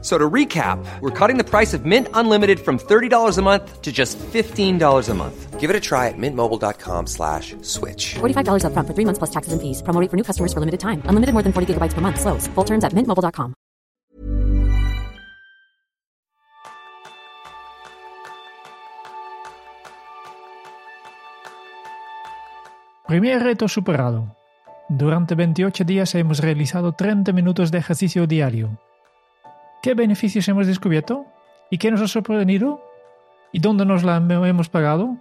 So to recap, we're cutting the price of Mint Unlimited from $30 a month to just $15 a month. Give it a try at mintmobile.com slash switch. $45 upfront for three months plus taxes and fees. Promo rate for new customers for limited time. Unlimited more than 40 gigabytes per month. Slows. Full terms at mintmobile.com. Primer reto superado. Durante 28 días hemos realizado 30 minutos de ejercicio diario. ¿Qué beneficios hemos descubierto? ¿Y qué nos ha sorprendido? ¿Y dónde nos la hemos pagado?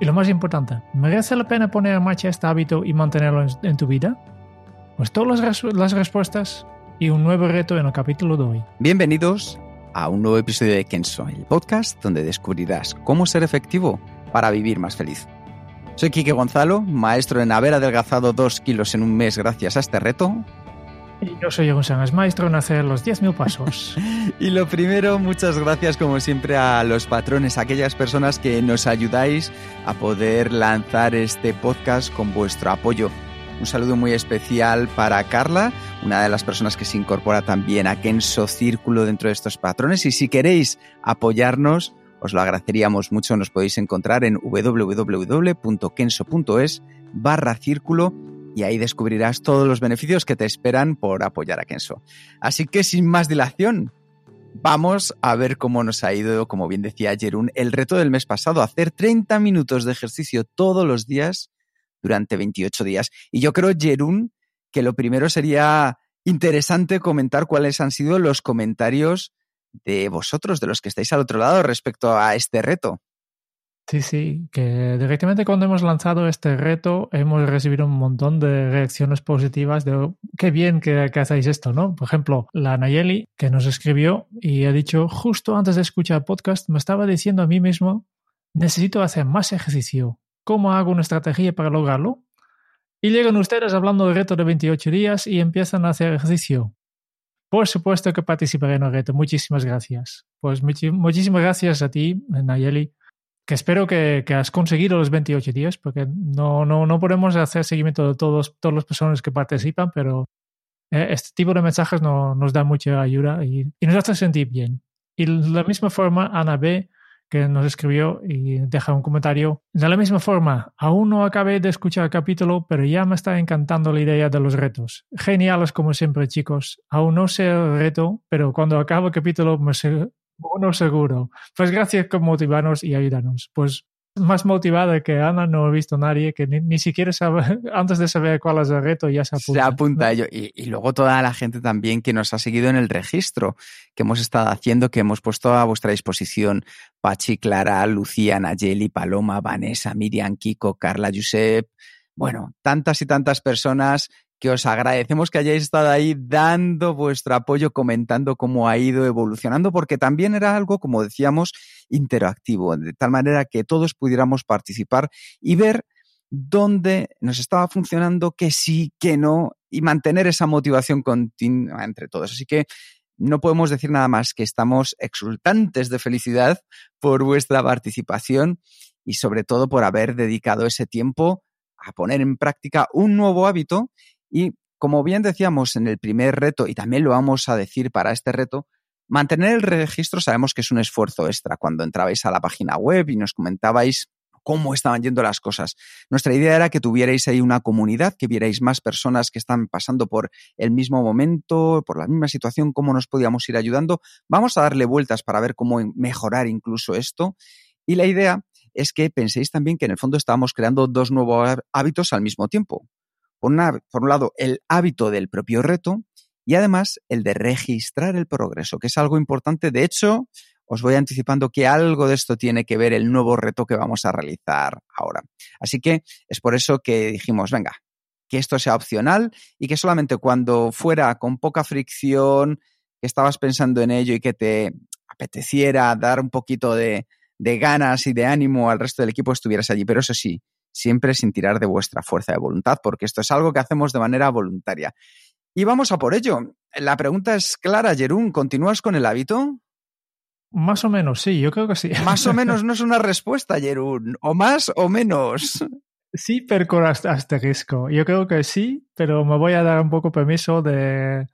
Y lo más importante, ¿merece la pena poner en marcha este hábito y mantenerlo en, tu vida? Pues todas las, las respuestas y un nuevo reto en el capítulo de hoy. Bienvenidos a un nuevo episodio de Kenso, el podcast donde descubrirás cómo ser efectivo para vivir más feliz. Soy Quique Gonzalo, maestro en haber adelgazado 2 kilos en un mes gracias a este reto. Y yo soy Egon maestro en hacer los 10.000 pasos. Y lo primero, muchas gracias como siempre a los patrones, a aquellas personas que nos ayudáis a poder lanzar este podcast con vuestro apoyo. Un saludo muy especial para Carla, una de las personas que se incorpora también a Kenso Círculo dentro de estos patrones. Y si queréis apoyarnos, os lo agradeceríamos mucho. Nos podéis encontrar en www.kenso.es barra círculo y ahí descubrirás todos los beneficios que te esperan por apoyar a Kenso. Así que sin más dilación, vamos a ver cómo nos ha ido, como bien decía Jerún, el reto del mes pasado, hacer 30 minutos de ejercicio todos los días durante 28 días. Y yo creo, Jerún, que lo primero sería interesante comentar cuáles han sido los comentarios de vosotros, de los que estáis al otro lado respecto a este reto. Sí, sí, que directamente cuando hemos lanzado este reto hemos recibido un montón de reacciones positivas de "Oh, qué bien que, hacéis esto, ¿no? Por ejemplo, la Nayeli que nos escribió y ha dicho, justo antes de escuchar el podcast me estaba diciendo a mí mismo, necesito hacer más ejercicio. ¿Cómo hago una estrategia para lograrlo? Y llegan ustedes hablando del reto de 28 días y empiezan a hacer ejercicio. Por supuesto que participaré en el reto. Muchísimas gracias. Pues muchísimas gracias a ti, Nayeli que espero que, has conseguido los 28 días, porque no, no, no podemos hacer seguimiento de todos, todas las personas que participan, pero eh, este tipo de mensajes no, nos da mucha ayuda y, nos hace sentir bien. Y de la misma forma, Ana B., que nos escribió y deja un comentario, de la misma forma, aún no acabé de escuchar el capítulo, pero ya me está encantando la idea de los retos. Geniales como siempre, chicos. Aún no sé el reto, pero cuando acabe el capítulo me, uno seguro. Pues gracias por motivarnos y ayudarnos. Pues más motivada que Ana no he visto nadie que ni, ni siquiera sabe, antes de saber cuál es el reto ya se apunta. Se apunta a ello. Y, y luego toda la gente también que nos ha seguido en el registro que hemos estado haciendo, que hemos puesto a vuestra disposición. Pachi, Clara, Lucía, Nayeli, Paloma, Vanessa, Miriam, Kiko, Carla, Josep. Bueno, tantas y tantas personas que os agradecemos que hayáis estado ahí dando vuestro apoyo, comentando cómo ha ido evolucionando, porque también era algo, como decíamos, interactivo, de tal manera que todos pudiéramos participar y ver dónde nos estaba funcionando, que sí, que no, y mantener esa motivación continua entre todos. Así que no podemos decir nada más que estamos exultantes de felicidad por vuestra participación y sobre todo por haber dedicado ese tiempo a poner en práctica un nuevo hábito y como bien decíamos en el primer reto y también lo vamos a decir para este reto, mantener el registro sabemos que es un esfuerzo extra cuando entrabais a la página web y nos comentabais cómo estaban yendo las cosas. Nuestra idea era que tuvierais ahí una comunidad, que vierais más personas que están pasando por el mismo momento, por la misma situación, cómo nos podíamos ir ayudando. Vamos a darle vueltas para ver cómo mejorar incluso esto. Y la idea es que penséis también que en el fondo estábamos creando dos nuevos hábitos al mismo tiempo. Por, un lado, el hábito del propio reto y además el de registrar el progreso, que es algo importante. De hecho, os voy anticipando que algo de esto tiene que ver el nuevo reto que vamos a realizar ahora. Así que es por eso que dijimos, venga, que esto sea opcional y que solamente cuando fuera con poca fricción, que estabas pensando en ello y que te apeteciera dar un poquito de, de ganas y de ánimo al resto del equipo, estuvieras allí. Pero eso sí, siempre sin tirar de vuestra fuerza de voluntad, porque esto es algo que hacemos de manera voluntaria. Y vamos a por ello. La pregunta es clara, Jerún, ¿continúas con el hábito? Más o menos, sí, yo creo que sí. Más o menos no es una respuesta, Jerún. O más o menos. Sí, pero con asterisco. Yo creo que sí, pero me voy a dar un poco permiso de,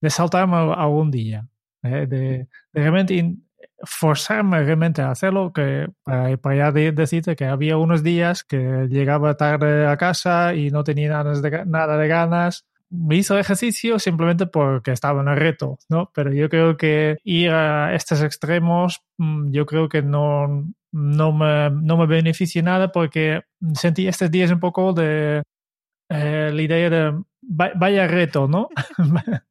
de saltarme algún día. ¿eh? De, de, realmente forzarme realmente a hacerlo, que para, para ya de, decirte que había unos días que llegaba tarde a casa y no tenía nada de, nada de ganas me hizo ejercicio simplemente porque estaba en el reto, ¿no? Pero yo creo que ir a estos extremos, mm, yo creo que no, no, me, no me beneficia nada porque sentí estos días un poco de eh, la idea de vaya reto, ¿no?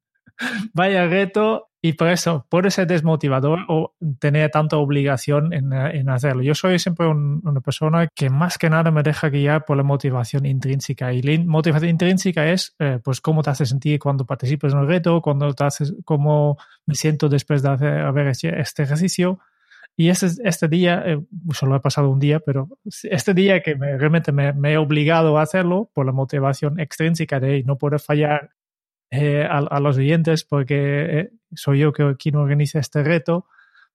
vaya reto y por eso puede ser desmotivador o tener tanta obligación en, en hacerlo. Yo soy siempre un, una persona que más que nada me deja guiar por la motivación intrínseca. Y la motivación intrínseca es eh, pues cómo te hace sentir cuando participas en un reto, cuando te haces, cómo me siento después de hacer, haber hecho este ejercicio. Y este, este día, eh, solo ha pasado un día, pero este día que me, realmente me, me, he obligado a hacerlo por la motivación extrínseca de no poder fallar eh, a, a, los oyentes, porque eh, soy yo que quien organiza este reto,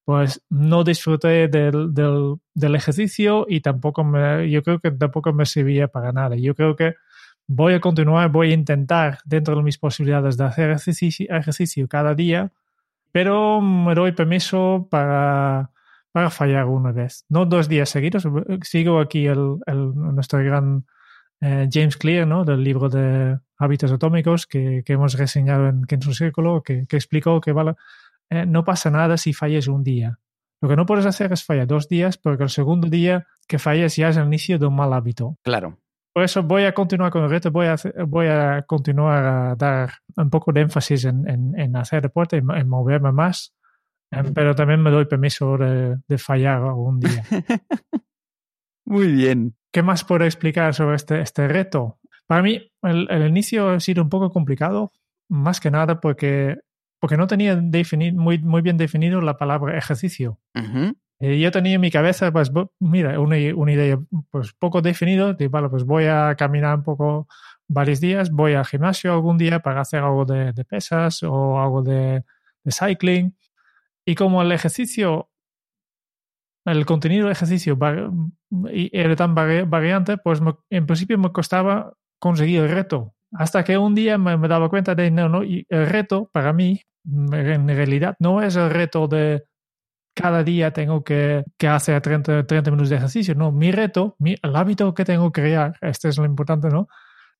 pues no disfruté del, del, del, ejercicio y tampoco me, yo creo que tampoco me servía para nada. Yo creo que voy a continuar, voy a intentar dentro de mis posibilidades de hacer ejercicio, ejercicio cada día, pero me doy permiso para, para fallar una vez. No dos días seguidos, sigo aquí el, el nuestro gran eh, James Clear, ¿no? del libro de hábitos atómicos que, que hemos reseñado en Kenzo Círculo, que, que explicó que vale, eh, no pasa nada si falles un día. Lo que no puedes hacer es fallar dos días, porque el segundo día que falles ya es el inicio de un mal hábito. Claro. Por eso voy a continuar con el reto, voy a, hacer, voy a continuar a dar un poco de énfasis en, en, en hacer deporte, en, en moverme más, eh, pero también me doy permiso de, de fallar algún día. Muy bien. ¿Qué más puedo explicar sobre este, este reto? Para mí, el, el, inicio ha sido un poco complicado, más que nada porque, porque no tenía definido, muy, muy bien definido la palabra ejercicio. Uh -huh. y yo tenía en mi cabeza, pues, mira, una, una idea pues, poco definida, de, vale, pues voy a caminar un poco varios días, voy al gimnasio algún día para hacer algo de, de pesas o algo de, de cycling. Y como el ejercicio el contenido del ejercicio era tan variante, pues me, en principio me costaba conseguir el reto. Hasta que un día me, me daba cuenta de, no, no, y el reto para mí, en realidad, no es el reto de cada día tengo que, que hacer 30, 30 minutos de ejercicio. No, mi reto, mi, el hábito que tengo que crear, este es lo importante, ¿no?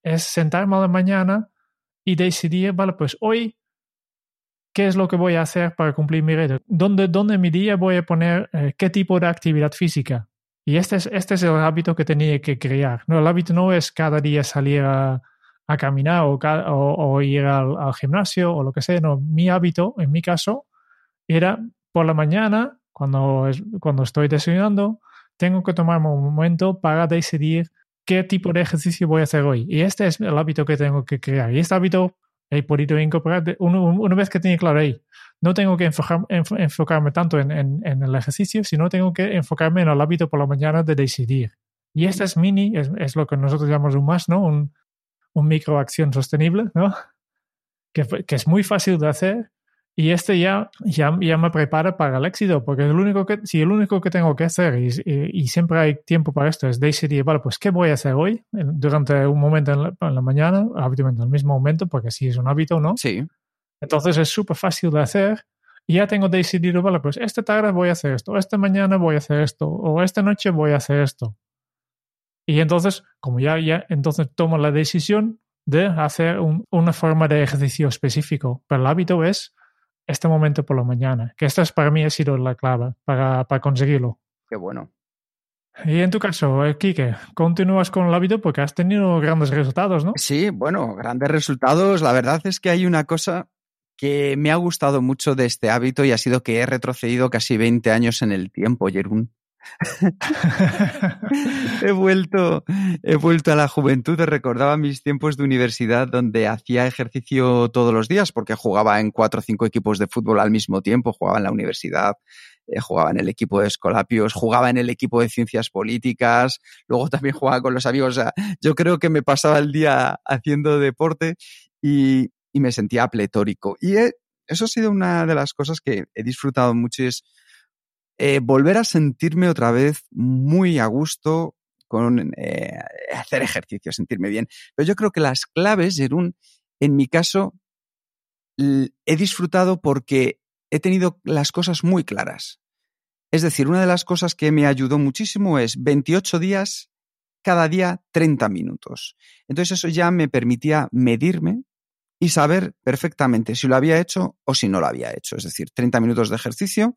Es sentarme a la mañana y decidir, vale, pues hoy qué es lo que voy a hacer para cumplir mi reto, dónde, dónde en mi día voy a poner eh, qué tipo de actividad física. Y este es, este es el hábito que tenía que crear. No, el hábito no es cada día salir a, caminar o, ir al, gimnasio o lo que sea. No, mi hábito, en mi caso, era por la mañana, cuando, cuando estoy desayunando, tengo que tomarme un momento para decidir qué tipo de ejercicio voy a hacer hoy. Y este es el hábito que tengo que crear. Y este hábito he podido incorporar una, una vez que tiene claro ahí. No tengo que enfocar, enfocarme tanto en, en, en, el ejercicio, sino tengo que enfocarme en el hábito por la mañana de decidir. Y este es mini, es, es lo que nosotros llamamos un más, ¿no? Un, un microacción sostenible, ¿no? Que, que, es muy fácil de hacer y este ya, ya, ya me prepara para el éxito, porque el único que, si el único que tengo que hacer, y, y, y, siempre hay tiempo para esto, es decidir, vale, pues, ¿qué voy a hacer hoy? Durante un momento en la, en la mañana, habitualmente en el mismo momento, porque si es un hábito, ¿no? Sí. Entonces es súper fácil de hacer. Y ya tengo decidido, vale, pues esta tarde voy a hacer esto, esta mañana voy a hacer esto, o esta noche voy a hacer esto. Y entonces, como ya, ya entonces tomo la decisión de hacer un, una forma de ejercicio específico. Pero el hábito es este momento por la mañana, que esta es, para mí ha sido la clave para, para conseguirlo. Qué bueno. Y en tu caso, eh, Quique, continúas con el hábito porque has tenido grandes resultados, ¿no? Sí, bueno, grandes resultados. La verdad es que hay una cosa que me ha gustado mucho de este hábito y ha sido que he retrocedido casi 20 años en el tiempo, Jerún. he vuelto, he vuelto a la juventud. Recordaba mis tiempos de universidad donde hacía ejercicio todos los días porque jugaba en cuatro o cinco equipos de fútbol al mismo tiempo. Jugaba en la universidad, eh, jugaba en el equipo de Escolapios, jugaba en el equipo de ciencias políticas, luego también jugaba con los amigos. O sea, yo creo que me pasaba el día haciendo deporte y, y me sentía pletórico. Y eso ha sido una de las cosas que he disfrutado mucho es eh, volver a sentirme otra vez muy a gusto con eh, hacer ejercicio, sentirme bien. Pero yo creo que las claves, Jerún, en mi caso, he disfrutado porque he tenido las cosas muy claras. Es decir, una de las cosas que me ayudó muchísimo es 28 días, cada día 30 minutos. Entonces eso ya me permitía medirme y saber perfectamente si lo había hecho o si no lo había hecho. Es decir, 30 minutos de ejercicio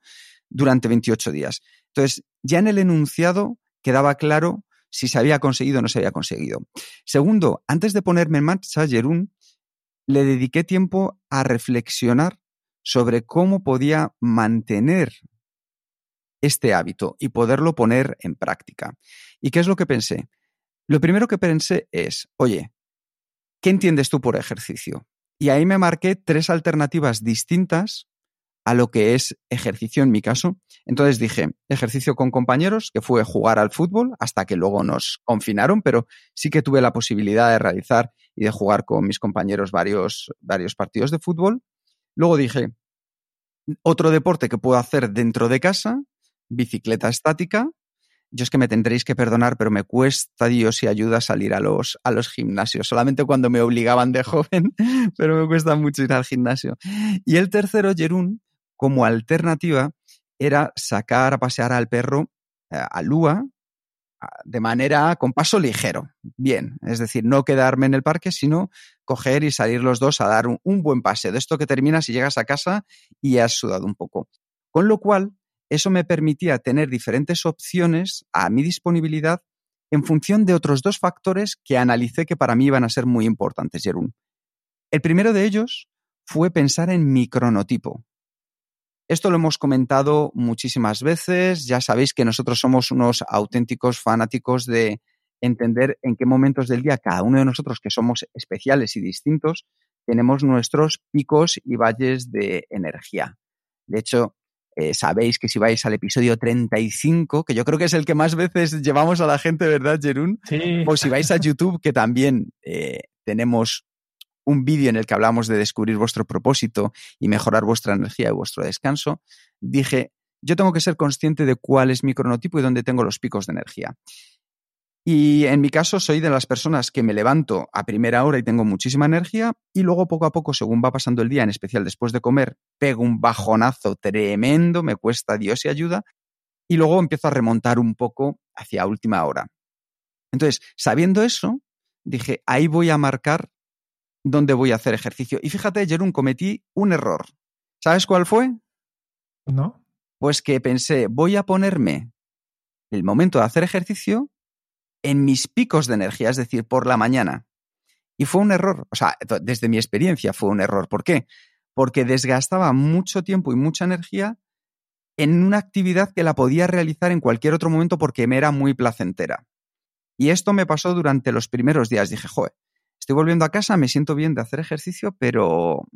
durante 28 días. Entonces, ya en el enunciado quedaba claro si se había conseguido o no se había conseguido. Segundo, antes de ponerme en marcha, Jerún, le dediqué tiempo a reflexionar sobre cómo podía mantener este hábito y poderlo poner en práctica. ¿Y qué es lo que pensé? Lo primero que pensé es, oye, ¿qué entiendes tú por ejercicio? Y ahí me marqué tres alternativas distintas a lo que es ejercicio en mi caso. Entonces dije, ejercicio con compañeros, que fue jugar al fútbol, hasta que luego nos confinaron, pero sí que tuve la posibilidad de realizar y de jugar con mis compañeros varios, varios partidos de fútbol. Luego dije, otro deporte que puedo hacer dentro de casa, bicicleta estática. Yo es que me tendréis que perdonar, pero me cuesta Dios y ayuda salir a los, a los gimnasios. Solamente cuando me obligaban de joven, pero me cuesta mucho ir al gimnasio. Y el tercero, Jerún, como alternativa, era sacar a pasear al perro eh, a Lua de manera con paso ligero. Bien, es decir, no quedarme en el parque, sino coger y salir los dos a dar un, un buen paseo. De esto que terminas y llegas a casa y has sudado un poco. Con lo cual, eso me permitía tener diferentes opciones a mi disponibilidad en función de otros dos factores que analicé que para mí iban a ser muy importantes, Jerún. El primero de ellos fue pensar en mi cronotipo. Esto lo hemos comentado muchísimas veces, ya sabéis que nosotros somos unos auténticos fanáticos de entender en qué momentos del día cada uno de nosotros, que somos especiales y distintos, tenemos nuestros picos y valles de energía. De hecho, eh, sabéis que si vais al episodio 35, que yo creo que es el que más veces llevamos a la gente, ¿verdad, Jerún? Sí. O si vais a YouTube, que también eh, tenemos un vídeo en el que hablamos de descubrir vuestro propósito y mejorar vuestra energía y vuestro descanso, dije, yo tengo que ser consciente de cuál es mi cronotipo y dónde tengo los picos de energía. Y en mi caso soy de las personas que me levanto a primera hora y tengo muchísima energía y luego poco a poco, según va pasando el día, en especial después de comer, pego un bajonazo tremendo, me cuesta Dios y ayuda, y luego empiezo a remontar un poco hacia última hora. Entonces, sabiendo eso, dije, ahí voy a marcar dónde voy a hacer ejercicio. Y fíjate, Jerón, cometí un error. ¿Sabes cuál fue? ¿No? Pues que pensé, voy a ponerme el momento de hacer ejercicio en mis picos de energía, es decir, por la mañana. Y fue un error, o sea, desde mi experiencia fue un error. ¿Por qué? Porque desgastaba mucho tiempo y mucha energía en una actividad que la podía realizar en cualquier otro momento porque me era muy placentera. Y esto me pasó durante los primeros días. Dije, joder, estoy volviendo a casa, me siento bien de hacer ejercicio, pero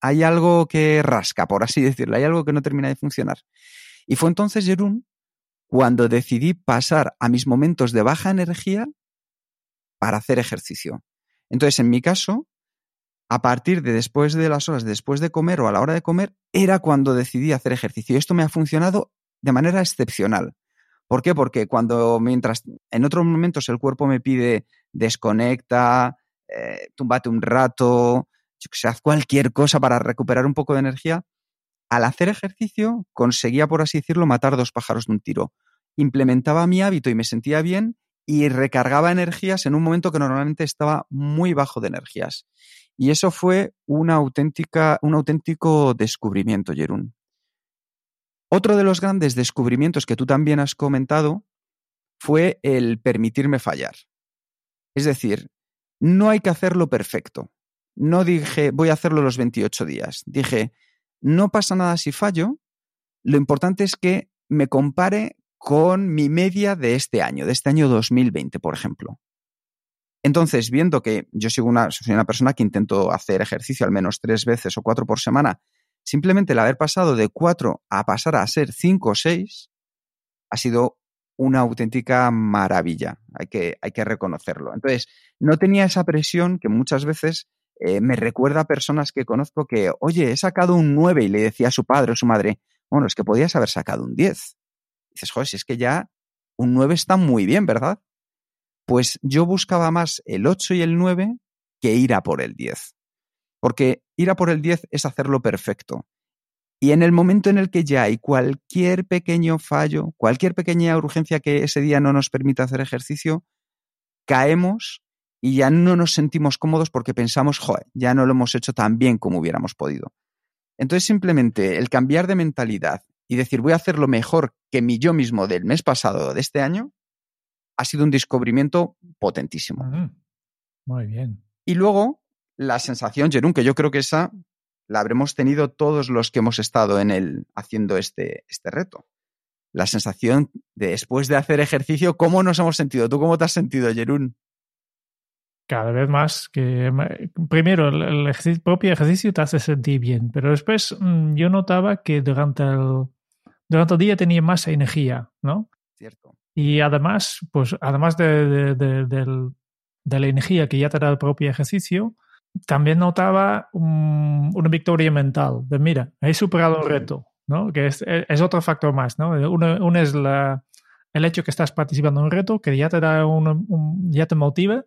hay algo que rasca, por así decirlo, hay algo que no termina de funcionar. Y fue entonces, Jerún, cuando decidí pasar a mis momentos de baja energía para hacer ejercicio. Entonces, en mi caso, a partir de después de las horas después de comer o a la hora de comer, era cuando decidí hacer ejercicio. Esto me ha funcionado de manera excepcional. ¿Por qué? Porque cuando mientras en otros momentos el cuerpo me pide desconecta, eh, túmbate un rato, haz cualquier cosa para recuperar un poco de energía, al hacer ejercicio conseguía, por así decirlo, matar dos pájaros de un tiro. Implementaba mi hábito y me sentía bien y recargaba energías en un momento que normalmente estaba muy bajo de energías. Y eso fue un auténtico descubrimiento, Jerún. Otro de los grandes descubrimientos que tú también has comentado fue el permitirme fallar. Es decir, no hay que hacerlo perfecto. No dije, voy a hacerlo los 28 días. Dije, no pasa nada si fallo. Lo importante es que me compare con mi media de este año, de este año 2020, por ejemplo. Entonces, viendo que yo soy una, persona que intento hacer ejercicio al menos tres veces o cuatro por semana, simplemente el haber pasado de cuatro a pasar a ser cinco o seis ha sido una auténtica maravilla. Hay que, hay que reconocerlo. Entonces, no tenía esa presión que muchas veces eh, me recuerda a personas que conozco que, oye, he sacado un 9 y le decía a su padre o su madre, bueno, es que podías haber sacado un 10. dices, joder, si es que ya un 9 está muy bien, ¿verdad? Pues yo buscaba más el 8 y el 9 que ir a por el 10. Porque ir a por el 10 es hacerlo perfecto. Y en el momento en el que ya hay cualquier pequeño fallo, cualquier pequeña urgencia que ese día no nos permita hacer ejercicio, caemos y ya no nos sentimos cómodos porque pensamos, joder, ya no lo hemos hecho tan bien como hubiéramos podido. Entonces simplemente el cambiar de mentalidad y decir voy a hacerlo mejor que mi yo mismo del mes pasado o de este año, ha sido un descubrimiento potentísimo. Muy bien. Y luego la sensación, Jerún, que yo creo que esa la habremos tenido todos los que hemos estado en el haciendo este, este reto. La sensación de después de hacer ejercicio, ¿cómo nos hemos sentido? ¿Tú cómo te has sentido, Jerún? Cada vez más que primero el, propio ejercicio te hace sentir bien, pero después mm, yo notaba que durante el, durante el día tenía más energía, ¿no? Cierto. Y además, pues además de, de, la energía que ya te da el propio ejercicio, también notaba una victoria mental, de mira, he superado un reto, ¿no? Que es, es otro factor más, ¿no? Uno, es la, el hecho que estás participando en un reto, que ya te da un, ya te motiva,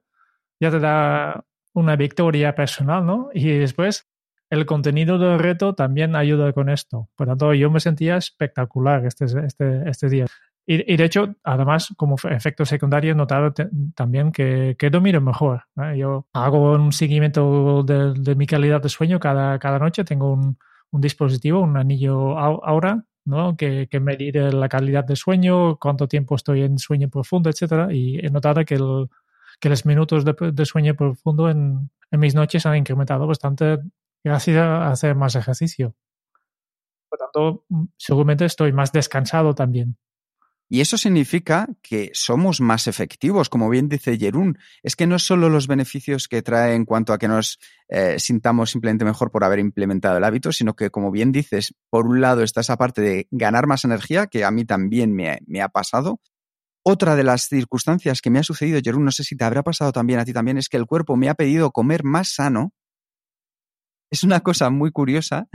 ya te da una victoria personal, ¿no? Y después el contenido del reto también ayuda con esto. Por tanto, yo me sentía espectacular este, este, este día. Y, de hecho, además, como efecto secundario, he notado también que, que mejor. Yo hago un seguimiento de, mi calidad de sueño cada, cada noche. Tengo un, un dispositivo, un anillo Aura, ¿no? que, que medir la calidad de sueño, cuánto tiempo estoy en sueño profundo, etcétera. Y he notado que, el, que los minutos de, sueño profundo en, en, mis noches han incrementado bastante gracias a hacer más ejercicio. Por tanto, seguramente estoy más descansado también. Y eso significa que somos más efectivos, como bien dice Jerún. Es que no solo los beneficios que trae en cuanto a que nos eh, sintamos simplemente mejor por haber implementado el hábito, sino que, como bien dices, por un lado está esa parte de ganar más energía, que a mí también me ha pasado. Otra de las circunstancias que me ha sucedido, Jerún, no sé si te habrá pasado también a ti también, es que el cuerpo me ha pedido comer más sano es una cosa muy curiosa,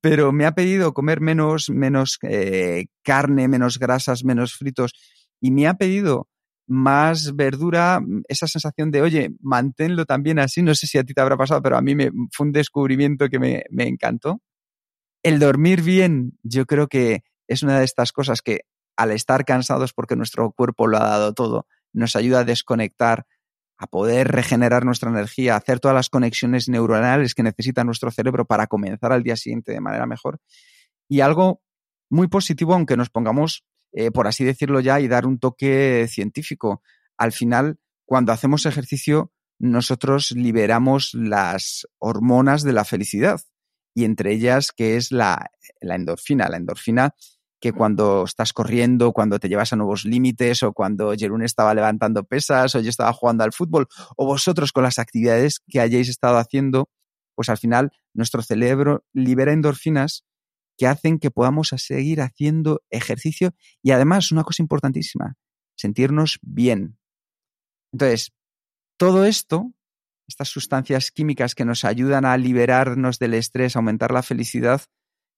pero me ha pedido comer menos, menos eh, carne, menos grasas, menos fritos y me ha pedido más verdura, esa sensación de, oye, manténlo también así, no sé si a ti te habrá pasado, pero a mí me, fue un descubrimiento que me, me encantó. El dormir bien, yo creo que es una de estas cosas que al estar cansados porque nuestro cuerpo lo ha dado todo, nos ayuda a desconectar a poder regenerar nuestra energía, hacer todas las conexiones neuronales que necesita nuestro cerebro para comenzar al día siguiente de manera mejor. Y algo muy positivo, aunque nos pongamos, eh, por así decirlo ya, y dar un toque científico. Al final, cuando hacemos ejercicio, nosotros liberamos las hormonas de la felicidad y entre ellas que es la, la endorfina. La endorfina que cuando estás corriendo, cuando te llevas a nuevos límites, o cuando Jerún estaba levantando pesas, o yo estaba jugando al fútbol, o vosotros con las actividades que hayáis estado haciendo, pues al final nuestro cerebro libera endorfinas que hacen que podamos seguir haciendo ejercicio y además, una cosa importantísima, sentirnos bien. Entonces, todo esto, estas sustancias químicas que nos ayudan a liberarnos del estrés, aumentar la felicidad,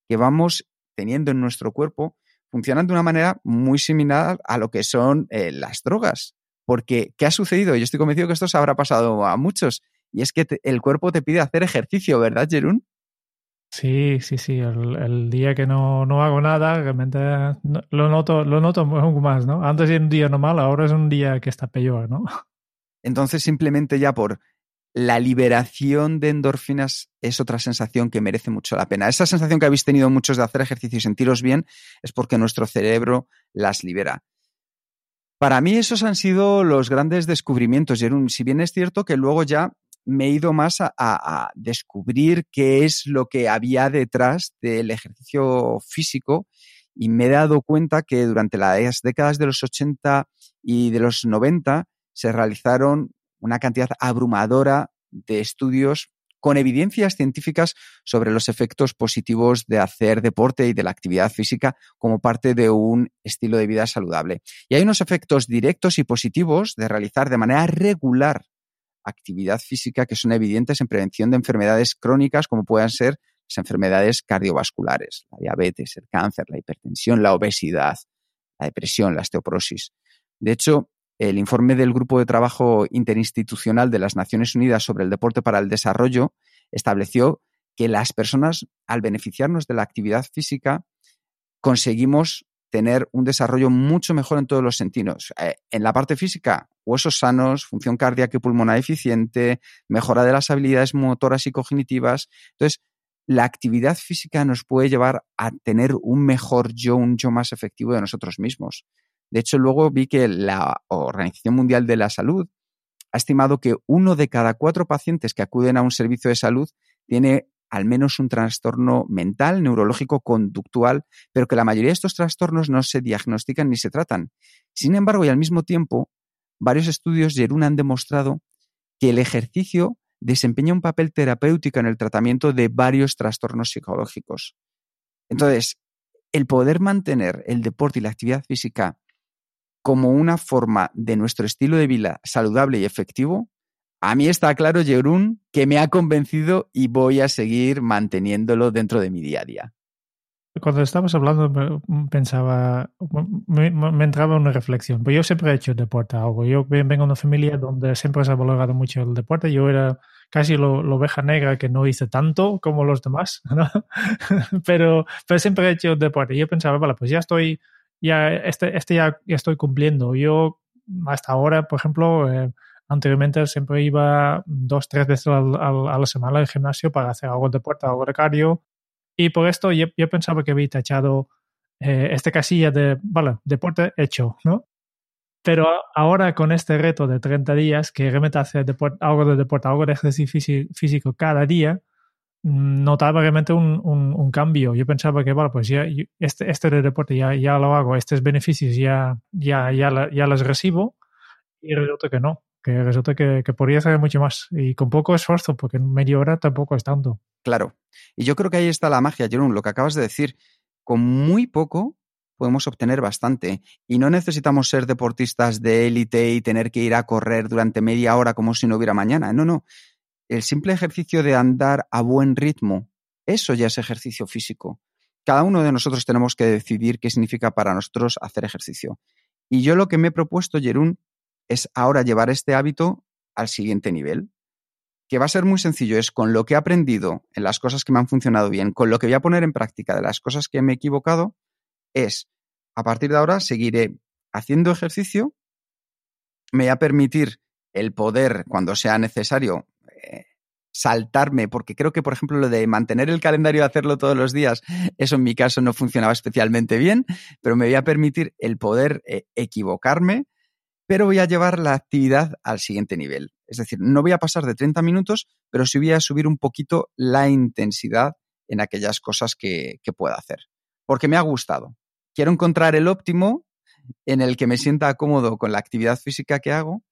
que vamos teniendo en nuestro cuerpo funcionan de una manera muy similar a lo que son eh, las drogas. Porque, ¿qué ha sucedido? Yo estoy convencido que esto se habrá pasado a muchos. Y es que el cuerpo te pide hacer ejercicio, ¿verdad, Jerún? Sí, sí, sí. El, día que no, no, hago nada, realmente lo noto, lo noto más, ¿no? Antes era un día normal, ahora es un día que está peor, ¿no? Entonces, simplemente ya por la liberación de endorfinas es otra sensación que merece mucho la pena. Esa sensación que habéis tenido muchos de hacer ejercicio y sentiros bien es porque nuestro cerebro las libera. Para mí esos han sido los grandes descubrimientos, Jerún. Si bien es cierto que luego ya me he ido más a, descubrir qué es lo que había detrás del ejercicio físico y me he dado cuenta que durante las décadas de los 80 y de los 90 se realizaron una cantidad abrumadora de estudios con evidencias científicas sobre los efectos positivos de hacer deporte y de la actividad física como parte de un estilo de vida saludable. Y hay unos efectos directos y positivos de realizar de manera regular actividad física que son evidentes en prevención de enfermedades crónicas como puedan ser las enfermedades cardiovasculares, la diabetes, el cáncer, la hipertensión, la obesidad, la depresión, la osteoporosis. De hecho, el informe del Grupo de Trabajo Interinstitucional de las Naciones Unidas sobre el Deporte para el Desarrollo estableció que las personas, al beneficiarnos de la actividad física, conseguimos tener un desarrollo mucho mejor en todos los sentidos. Eh, en la parte física, huesos sanos, función cardíaca y pulmonar eficiente, mejora de las habilidades motoras y cognitivas. Entonces, la actividad física nos puede llevar a tener un mejor yo, un yo más efectivo de nosotros mismos. De hecho, luego vi que la Organización Mundial de la Salud ha estimado que uno de cada cuatro pacientes que acuden a un servicio de salud tiene al menos un trastorno mental, neurológico, conductual, pero que la mayoría de estos trastornos no se diagnostican ni se tratan. Sin embargo, y al mismo tiempo, varios estudios Jerún han demostrado que el ejercicio desempeña un papel terapéutico en el tratamiento de varios trastornos psicológicos. Entonces, el poder mantener el deporte y la actividad física como una forma de nuestro estilo de vida saludable y efectivo a mí está claro, Jerún, que me ha convencido y voy a seguir manteniéndolo dentro de mi día a día. Cuando estabas hablando pensaba, me, entraba una reflexión, pues yo siempre he hecho deporte algo. Yo vengo de una familia donde siempre se ha valorado mucho el deporte. Yo era casi la oveja negra que no hice tanto como los demás, pero, pero siempre he hecho deporte. Yo pensaba, vale, pues ya estoy, ya este, este ya, estoy cumpliendo. Yo hasta ahora, por ejemplo, eh, Anteriormente siempre iba dos, tres veces a la semana al gimnasio para hacer algo de deporte, algo de cardio. Y por esto yo, pensaba que había tachado eh, esta casilla de, vale, deporte hecho, ¿no? Pero ahora con este reto de 30 días, que realmente hace algo de deporte, algo de ejercicio físico cada día, notaba realmente un, un, cambio. Yo pensaba que, vale, pues ya este, este de deporte ya, ya lo hago, estos beneficios ya, ya, ya, ya los recibo y resulta que no que resulta que, podría hacer mucho más y con poco esfuerzo, porque en media hora tampoco es tanto. Claro. Y yo creo que ahí está la magia, Jerón, lo que acabas de decir. Con muy poco podemos obtener bastante. Y no necesitamos ser deportistas de élite y tener que ir a correr durante media hora como si no hubiera mañana. No, no. El simple ejercicio de andar a buen ritmo, eso ya es ejercicio físico. Cada uno de nosotros tenemos que decidir qué significa para nosotros hacer ejercicio. Y yo lo que me he propuesto, Jerún, es ahora llevar este hábito al siguiente nivel, que va a ser muy sencillo, es con lo que he aprendido en las cosas que me han funcionado bien, con lo que voy a poner en práctica de las cosas que me he equivocado, es a partir de ahora seguiré haciendo ejercicio, me va a permitir el poder, cuando sea necesario, saltarme, porque creo que, por ejemplo, lo de mantener el calendario y hacerlo todos los días, eso en mi caso no funcionaba especialmente bien, pero me voy a permitir el poder eh, equivocarme, pero voy a llevar la actividad al siguiente nivel. Es decir, no voy a pasar de 30 minutos, pero sí voy a subir un poquito la intensidad en aquellas cosas que, pueda hacer. Porque me ha gustado. Quiero encontrar el óptimo en el que me sienta cómodo con la actividad física que hago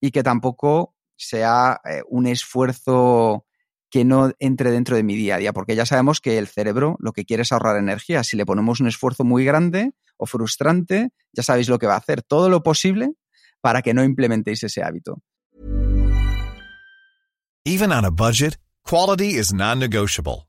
y que tampoco sea eh, un esfuerzo que no entre dentro de mi día a día, porque ya sabemos que el cerebro lo que quiere es ahorrar energía. Si le ponemos un esfuerzo muy grande o frustrante, ya sabéis lo que va a hacer. Todo lo posible para que no implementéis ese hábito. Even on a budget, quality is non-negotiable.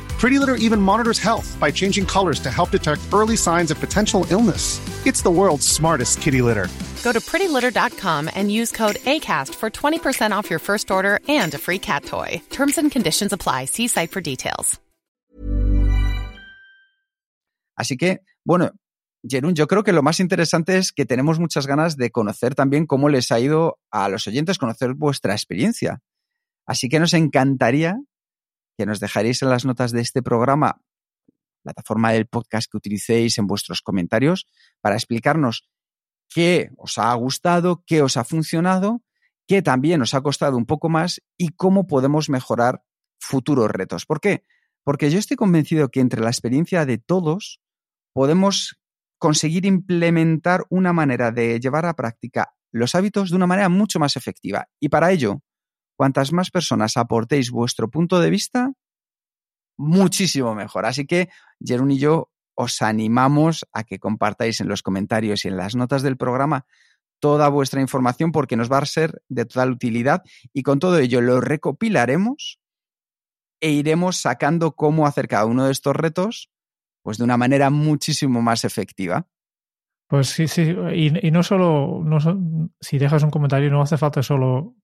Pretty Litter even monitors health by changing colors to help detect early signs of potential illness. It's the world's smartest kitty litter. Go to prettylitter.com and use code ACAST for 20% off your first order and a free cat toy. Terms and conditions apply. See site for details. Así que, bueno, Jerún, yo creo que lo más interesante es que tenemos muchas ganas de conocer también cómo les ha ido a los oyentes, conocer vuestra experiencia. Así que nos encantaría que nos dejaréis en las notas de este programa, plataforma del podcast que utilicéis en vuestros comentarios, para explicarnos qué os ha gustado, qué os ha funcionado, qué también os ha costado un poco más y cómo podemos mejorar futuros retos. ¿Por qué? Porque yo estoy convencido que entre la experiencia de todos podemos conseguir implementar una manera de llevar a práctica los hábitos de una manera mucho más efectiva. Y para ello, cuantas más personas aportéis vuestro punto de vista, muchísimo mejor. Así que Jerún y yo os animamos a que compartáis en los comentarios y en las notas del programa toda vuestra información porque nos va a ser de total utilidad y con todo ello lo recopilaremos e iremos sacando cómo hacer cada uno de estos retos pues de una manera muchísimo más efectiva. Pues sí, sí, y, no solo, no, si dejas un comentario, no hace falta solo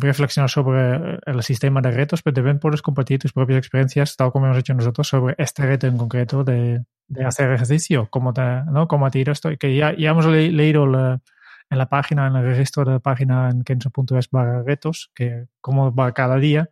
reflexionar sobre el sistema de retos, pero también puedes compartir tus propias experiencias, tal como hemos hecho nosotros, sobre este reto en concreto de, de hacer ejercicio, cómo, te, ¿no? cómo te esto, que ya, ya hemos leído en la página, en el registro de la página en kenso.es barra retos, que cómo va cada día,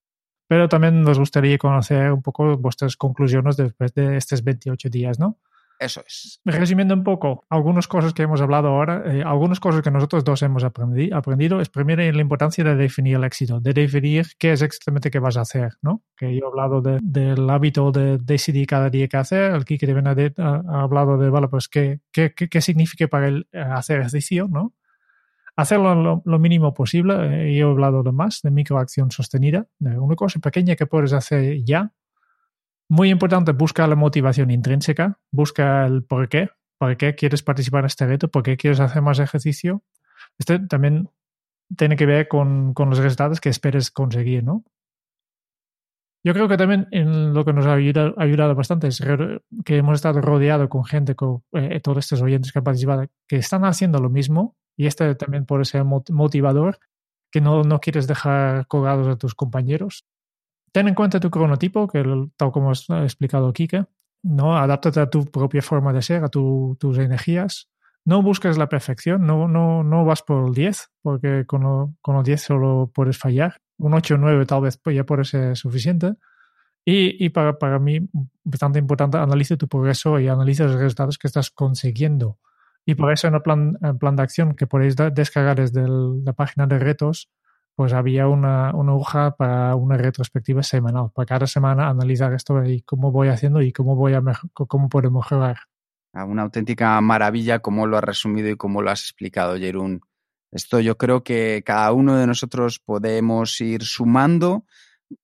pero también nos gustaría conocer un poco vuestras conclusiones después de estos 28 días, ¿no? Eso es. Resumiendo un poco, algunas cosas que hemos hablado ahora, eh, algunas cosas que nosotros dos hemos aprendi aprendido, es primero la importancia de definir el éxito, de definir qué es exactamente qué vas a hacer, ¿no? Que yo he hablado de, del hábito de decidir cada día qué hacer, el Kike de ha, ha hablado de, vale, pues qué, qué, qué, qué significa para él eh, hacer ejercicio, ¿no? hacerlo lo, mínimo posible. Eh, yo he hablado de más, de microacción sostenida, de una cosa pequeña que puedes hacer ya. Muy importante, busca la motivación intrínseca, busca el por qué, por qué quieres participar en este reto, por qué quieres hacer más ejercicio. Este también tiene que ver con, con los resultados que esperes conseguir, ¿no? Yo creo que también en lo que nos ha ayudado, ayudado bastante es que hemos estado rodeados con gente, con eh, todos estos oyentes que han participado, que están haciendo lo mismo y este también puede ser motivador, que no, no quieres dejar colgados a tus compañeros. Ten en cuenta tu cronotipo, que tal como ha explicado Kike, ¿no? Adáptate a tu propia forma de ser, a tu, tus energías. No busques la perfección, no, no, no vas por el 10, porque con, con el 10 solo puedes fallar. Un 8 o 9 tal vez ya puede ser suficiente. Y, y para, para, mí, bastante importante, analice tu progreso y analice los resultados que estás consiguiendo. Y por eso en el plan, plan de acción que podéis descargar desde la página de retos, pues había una, una, hoja para una retrospectiva semanal, para cada semana analizar esto y cómo voy haciendo y cómo, voy a cómo puedo mejorar. Ah, una auténtica maravilla como lo has resumido y cómo lo has explicado, Jerún. Esto yo creo que cada uno de nosotros podemos ir sumando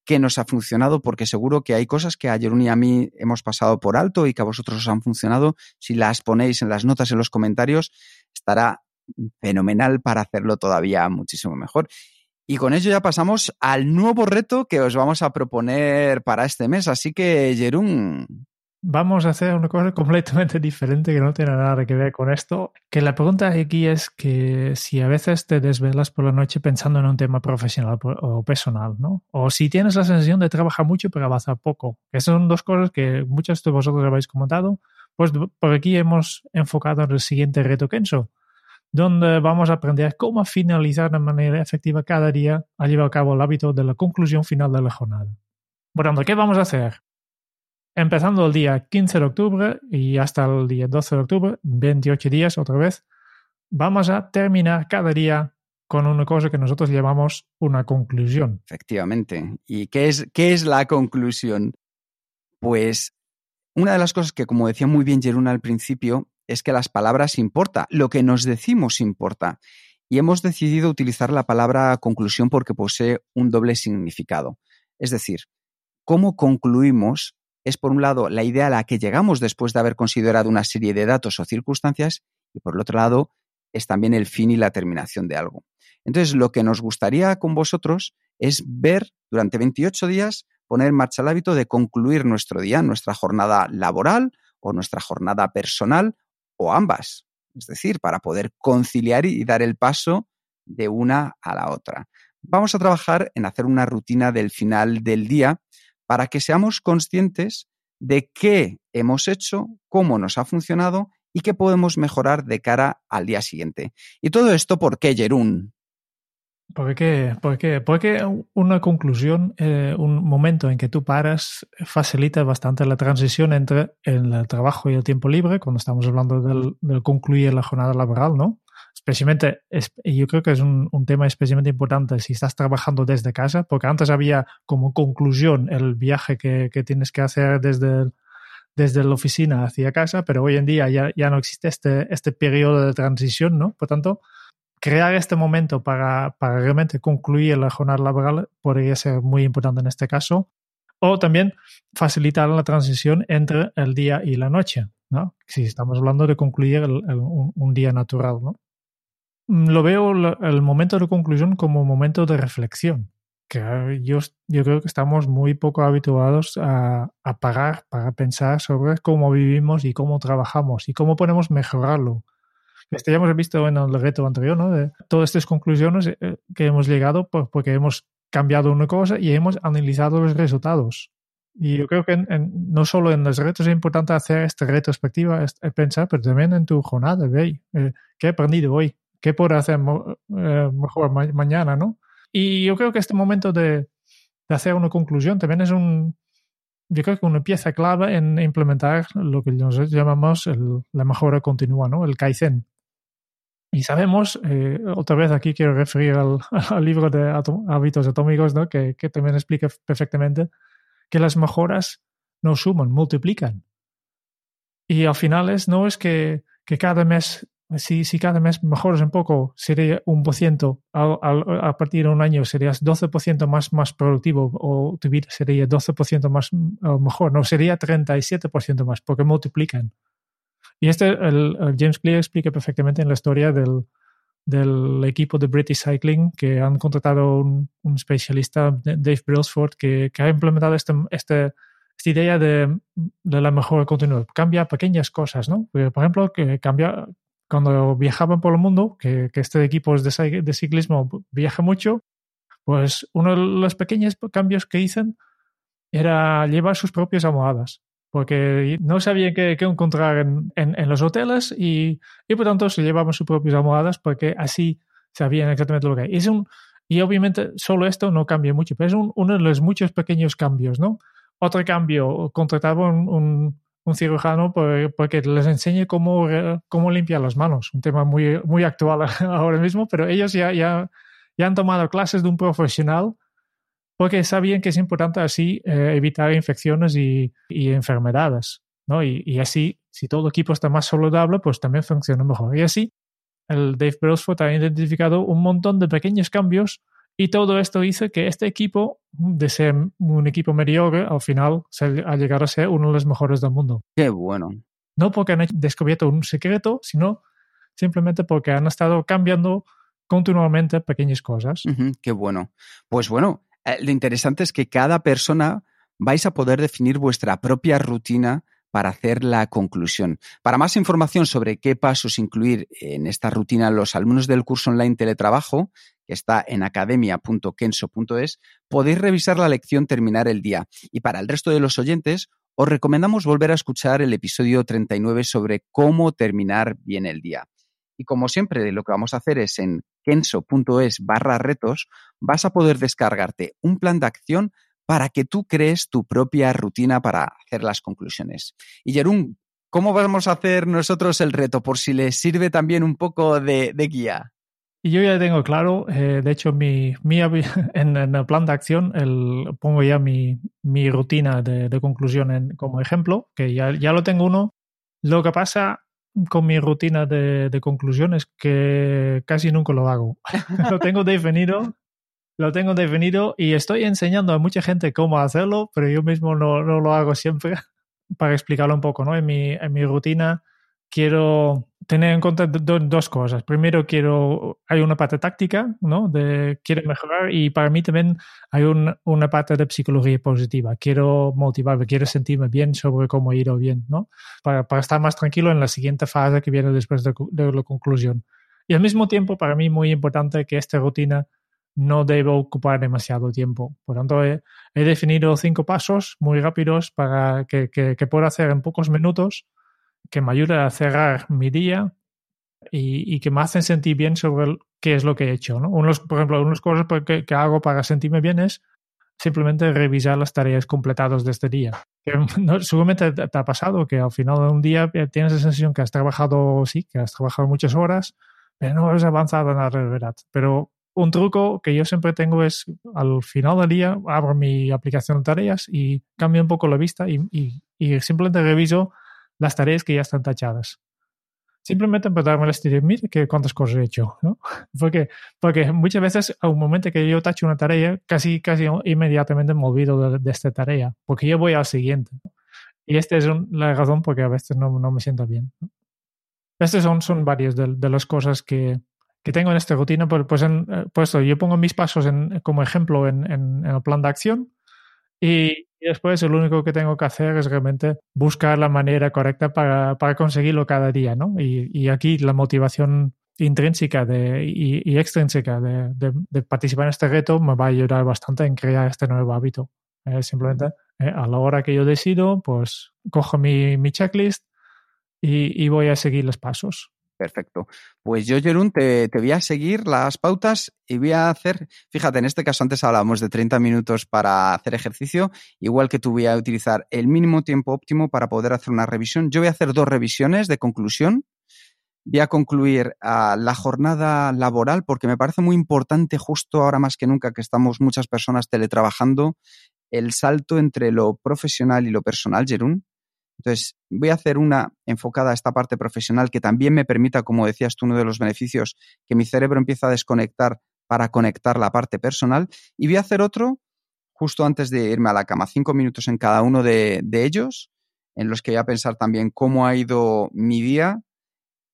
qué nos ha funcionado, porque seguro que hay cosas que a Jerún y a mí hemos pasado por alto y que a vosotros os han funcionado. Si las ponéis en las notas, en los comentarios, estará fenomenal para hacerlo todavía muchísimo mejor. Y con ello ya pasamos al nuevo reto que os vamos a proponer para este mes. Así que, Jerún, vamos a hacer una cosa completamente diferente que no tiene nada que ver con esto. Que la pregunta aquí es que si a veces te desvelas por la noche pensando en un tema profesional o personal, ¿no? O si tienes la sensación de trabajar mucho pero avanzar poco. Esas son dos cosas que muchos de vosotros habéis comentado. Pues por aquí hemos enfocado en el siguiente reto Kenso, donde vamos a aprender cómo finalizar de manera efectiva cada día a llevar a cabo el hábito de la conclusión final de la jornada. Bueno, ¿qué vamos a hacer? empezando el día 15 de octubre y hasta el día 12 de octubre, 28 días otra vez, vamos a terminar cada día con una cosa que nosotros llamamos una conclusión. Efectivamente. ¿Y qué es, qué es la conclusión? Pues una de las cosas que, como decía muy bien Jeruna al principio, es que las palabras importa, lo que nos decimos importa. Y hemos decidido utilizar la palabra conclusión porque posee un doble significado. Es decir, cómo concluimos es, por un lado, la idea a la que llegamos después de haber considerado una serie de datos o circunstancias, y por el otro lado, es también el fin y la terminación de algo. Entonces, lo que nos gustaría con vosotros es ver durante 28 días, poner en marcha el hábito de concluir nuestro día, nuestra jornada laboral o nuestra jornada personal o ambas. Es decir, para poder conciliar y dar el paso de una a la otra. Vamos a trabajar en hacer una rutina del final del día para que seamos conscientes de qué hemos hecho, cómo nos ha funcionado y qué podemos mejorar de cara al día siguiente. Y todo esto, ¿por qué, Jerún? ¿Por qué? Porque, porque una conclusión, eh, un momento en que tú paras, facilita bastante la transición entre el trabajo y el tiempo libre, cuando estamos hablando del, del concluir la jornada laboral, ¿no? Especialmente, es, yo creo que es un, un, tema especialmente importante si estás trabajando desde casa, porque antes había como conclusión el viaje que, que tienes que hacer desde, desde la oficina hacia casa, pero hoy en día ya, ya no existe este, este periodo de transición, ¿no? Por tanto, crear este momento para, para realmente concluir la jornada laboral podría ser muy importante en este caso. O también facilitar la transición entre el día y la noche, ¿no? Si estamos hablando de concluir el, el, un, un, día natural, ¿no? Mm, lo veo el momento de conclusión como un momento de reflexión. Que yo, yo creo que estamos muy poco habituados a, a parar para pensar sobre cómo vivimos y cómo trabajamos y cómo podemos mejorarlo este ya hemos visto en el reto anterior, ¿no? De todas estas conclusiones eh, que hemos llegado pues, porque hemos cambiado una cosa y hemos analizado los resultados. Y yo creo que en, en, no solo en los retos es importante hacer esta retrospectiva, este, pensar, pero también en tu jornada, ve, eh, ¿qué he aprendido hoy? ¿Qué puedo hacer eh, mejor ma mañana, no? Y yo creo que este momento de, de hacer una conclusión también es un, yo creo que una pieza clave en implementar lo que nosotros llamamos el, la mejora continua, ¿no? El Kaizen. Y sabemos, eh, otra vez aquí quiero referir al, al libro de hábitos atómicos, ¿no? que, que, también explica perfectamente que las mejoras no suman, multiplican. Y al final es, no es que, que cada mes, si, cada mes mejoras un poco, sería un por ciento, a, partir de un año serías 12% más, más productivo o tu vida sería 12% más mejor, no, sería 37% más, porque multiplican. Y este, el, James Clear explica perfectamente en la historia del, del equipo de British Cycling que han contratado un, un especialista, Dave Brailsford, que, que ha implementado este, este, esta idea de, de, la mejora continua. Cambia pequeñas cosas, ¿no? Por ejemplo, que cambia cuando viajaban por el mundo, que, que este equipo de, de ciclismo viaja mucho, pues uno de los pequeños cambios que hicieron era llevar sus propias almohadas porque no sabían qué, qué encontrar en, en, en, los hoteles y, y por tanto se llevaban sus propias almohadas porque así sabían exactamente lo que hay. Es un, y obviamente solo esto no cambia mucho, pero es un, uno de los muchos pequeños cambios, ¿no? Otro cambio, contrataba un, un, cirujano porque les enseñe cómo, cómo limpiar las manos, un tema muy, muy actual ahora mismo, pero ellos ya, ya, ya han tomado clases de un profesional porque sabían que es importante así eh, evitar infecciones y, y enfermedades, ¿no? Y, y, así, si todo el equipo está más saludable, pues también funciona mejor. Y así, el Dave Brailsford ha identificado un montón de pequeños cambios y todo esto hizo que este equipo, de ser un equipo mediocre, al final se ha llegado a ser uno de los mejores del mundo. Qué bueno. No porque han descubierto un secreto, sino simplemente porque han estado cambiando continuamente pequeñas cosas. Uh -huh, qué bueno. Pues bueno, eh, lo interesante es que cada persona vais a poder definir vuestra propia rutina para hacer la conclusión. Para más información sobre qué pasos incluir en esta rutina los alumnos del curso online teletrabajo, que está en academia.kenso.es, podéis revisar la lección Terminar el día. Y para el resto de los oyentes, os recomendamos volver a escuchar el episodio 39 sobre cómo terminar bien el día. Y como siempre, lo que vamos a hacer es en kenso.es barra retos, vas a poder descargarte un plan de acción para que tú crees tu propia rutina para hacer las conclusiones. Y Jerún, ¿cómo vamos a hacer nosotros el reto? Por si les sirve también un poco de, de guía. Yo ya tengo claro, eh, de hecho, mi, mi en, en, el plan de acción el, pongo ya mi, mi rutina de, de conclusión en, como ejemplo, que ya, ya lo tengo uno. Lo que pasa con mi rutina de, de conclusiones que casi nunca lo hago. lo tengo definido, lo tengo definido y estoy enseñando a mucha gente cómo hacerlo, pero yo mismo no, no lo hago siempre para explicarlo un poco, ¿no? En mi, en mi rutina quiero tener en cuenta do, dos cosas. Primero, quiero, hay una parte táctica, ¿no? De quiero mejorar y para mí también hay un, una parte de psicología positiva. Quiero motivarme, quiero sentirme bien sobre cómo ir o bien, ¿no? Para, para estar más tranquilo en la siguiente fase que viene después de, de la conclusión. Y al mismo tiempo, para mí, muy importante que esta rutina no debe ocupar demasiado tiempo. Por tanto, he, he definido cinco pasos muy rápidos para que, que, que pueda hacer en pocos minutos que me ayude a cerrar mi día y, que me hacen sentir bien sobre el- qué es lo que he hecho. ¿no? Unos, por ejemplo, unas cosas que, hago para sentirme bien es simplemente revisar las tareas completadas de este día. Que, no, seguramente te, te ha pasado que al final de un día eh, tienes la sensación que has trabajado, sí, que has trabajado muchas horas, pero no has avanzado en la realidad. Pero un truco que yo siempre tengo es al final del día abro mi aplicación de tareas y cambio un poco la vista y, y- y simplemente reviso las tareas que ya están tachadas. Simplemente para darme la estilo, mira que cuántas cosas he hecho, ¿no? Porque, porque muchas veces a un momento que yo tacho una tarea, casi, casi inmediatamente me olvido de, de esta tarea, porque yo voy al siguiente. Y esta es un- la razón por que a veces no, no me siento bien. ¿no? Estas son, son varias de, las cosas que, que tengo en esta rutina. Pues, pues, eh, pues yo pongo mis pasos en- como ejemplo en- en el plan de acción y, y después lo único que tengo que hacer es realmente buscar la manera correcta para, para conseguirlo cada día. ¿no? Y, y aquí la motivación intrínseca de, y, y extrínseca de, de- de participar en este reto me va a ayudar bastante en crear este nuevo hábito. Eh, simplemente eh, a la hora que yo decido, pues cojo mi, mi checklist y, y voy a seguir los pasos. Perfecto. Pues yo, Jerún, te, te voy a seguir las pautas y voy a hacer, fíjate, en este caso antes hablábamos de 30 minutos para hacer ejercicio, igual que tú voy a utilizar el mínimo tiempo óptimo para poder hacer una revisión. Yo voy a hacer dos revisiones de conclusión. Voy a concluir ah, la jornada laboral porque me parece muy importante justo ahora más que nunca que estamos muchas personas teletrabajando, el salto entre lo profesional y lo personal, Jerún. Entonces, voy a hacer una enfocada a esta parte profesional que también me permita, como decías tú, uno de los beneficios, que mi cerebro empieza a desconectar para conectar la parte personal. Y voy a hacer otro justo antes de irme a la cama, cinco minutos en cada uno de, ellos, en los que voy a pensar también cómo ha ido mi día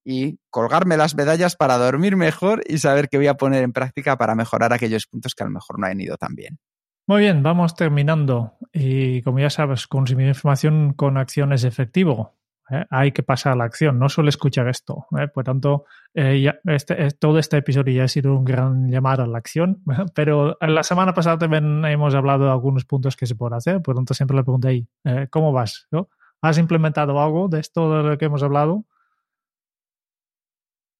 y colgarme las medallas para dormir mejor y saber qué voy a poner en práctica para mejorar aquellos puntos que a lo mejor no han ido tan bien. Muy bien, vamos terminando. Y como ya sabes, consumir información con acción es efectivo. ¿eh? Hay que pasar a la acción, no solo escuchar esto. ¿eh? Por tanto, eh, ya este, todo este episodio ya ha sido un gran llamado a la acción, pero la semana pasada también hemos hablado de algunos puntos que se pueden hacer. Por tanto, siempre le pregunté ahí, ¿cómo vas? ¿Has implementado algo de esto de lo que hemos hablado?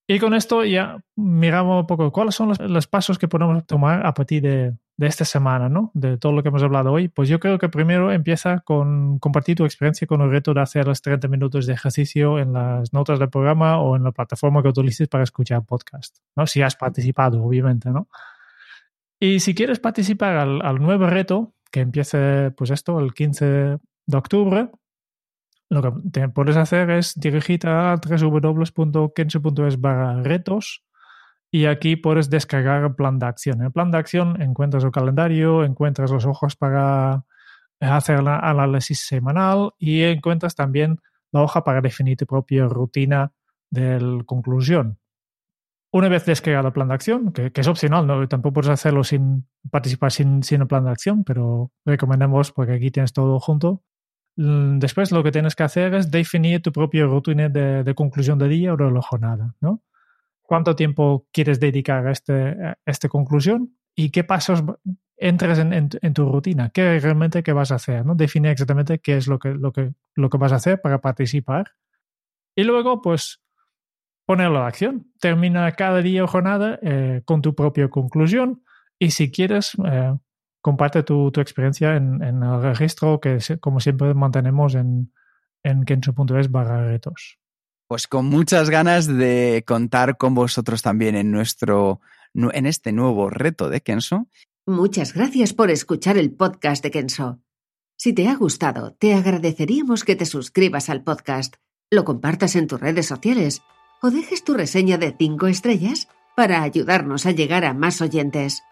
Y con esto ya miramos un poco cuáles son los pasos que podemos tomar a partir de, de, esta semana, ¿no? De todo lo que hemos hablado hoy. Pues yo creo que primero empieza con compartir tu experiencia con el reto de hacer los 30 minutos de ejercicio en las notas del programa o en la plataforma que utilices para escuchar podcast, ¿no? Si has participado, obviamente, ¿no? Y si quieres participar al, nuevo reto, que empiece, pues esto, el 15 de octubre, lo que puedes hacer es dirigirte a www.kenso.es barra retos y aquí puedes descargar el plan de acción. En el plan de acción encuentras el calendario, encuentras los ojos para hacer el análisis semanal y encuentras también la hoja para definir tu propia rutina de conclusión. Una vez descargado el plan de acción, que, es opcional, ¿no? tampoco puedes hacerlo sin participar sin, sin el plan de acción, pero recomendamos porque aquí tienes todo junto. Después lo que tienes que hacer es definir tu propia rutina de, de conclusión de día o de la jornada, ¿no? ¿Cuánto tiempo quieres dedicar a, este, esta conclusión? ¿Y qué pasos entres en, tu rutina? ¿Qué realmente qué vas a hacer? ¿no? Define exactamente qué es lo que, lo, que, lo que vas a hacer para participar. Y luego, pues, ponerlo a acción. Termina cada día o jornada eh, con tu propia conclusión. Y si quieres, eh, comparte tu, tu experiencia en, el registro que, como siempre, mantenemos en, en barra retos. Pues con muchas ganas de contar con vosotros también en nuestro en este nuevo reto de Kenso. Muchas gracias por escuchar el podcast de Kenso. Si te ha gustado, te agradeceríamos que te suscribas al podcast, lo compartas en tus redes sociales o dejes tu reseña de 5 estrellas para ayudarnos a llegar a más oyentes.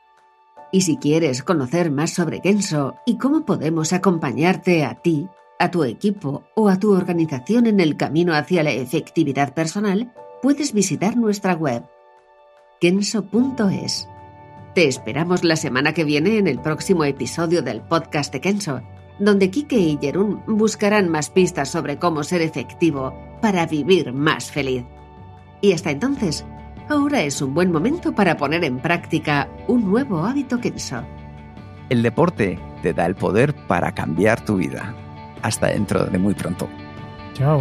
Y si quieres conocer más sobre Kenso y cómo podemos acompañarte a ti, a tu equipo o a tu organización en el camino hacia la efectividad personal, puedes visitar nuestra web kenso.es. Te esperamos la semana que viene en el próximo episodio del podcast de Kenso, donde Kike y Jerún buscarán más pistas sobre cómo ser efectivo para vivir más feliz. Y hasta entonces, ahora es un buen momento para poner en práctica un nuevo hábito Kenso. El deporte te da el poder para cambiar tu vida. Hasta dentro de muy pronto. Chao.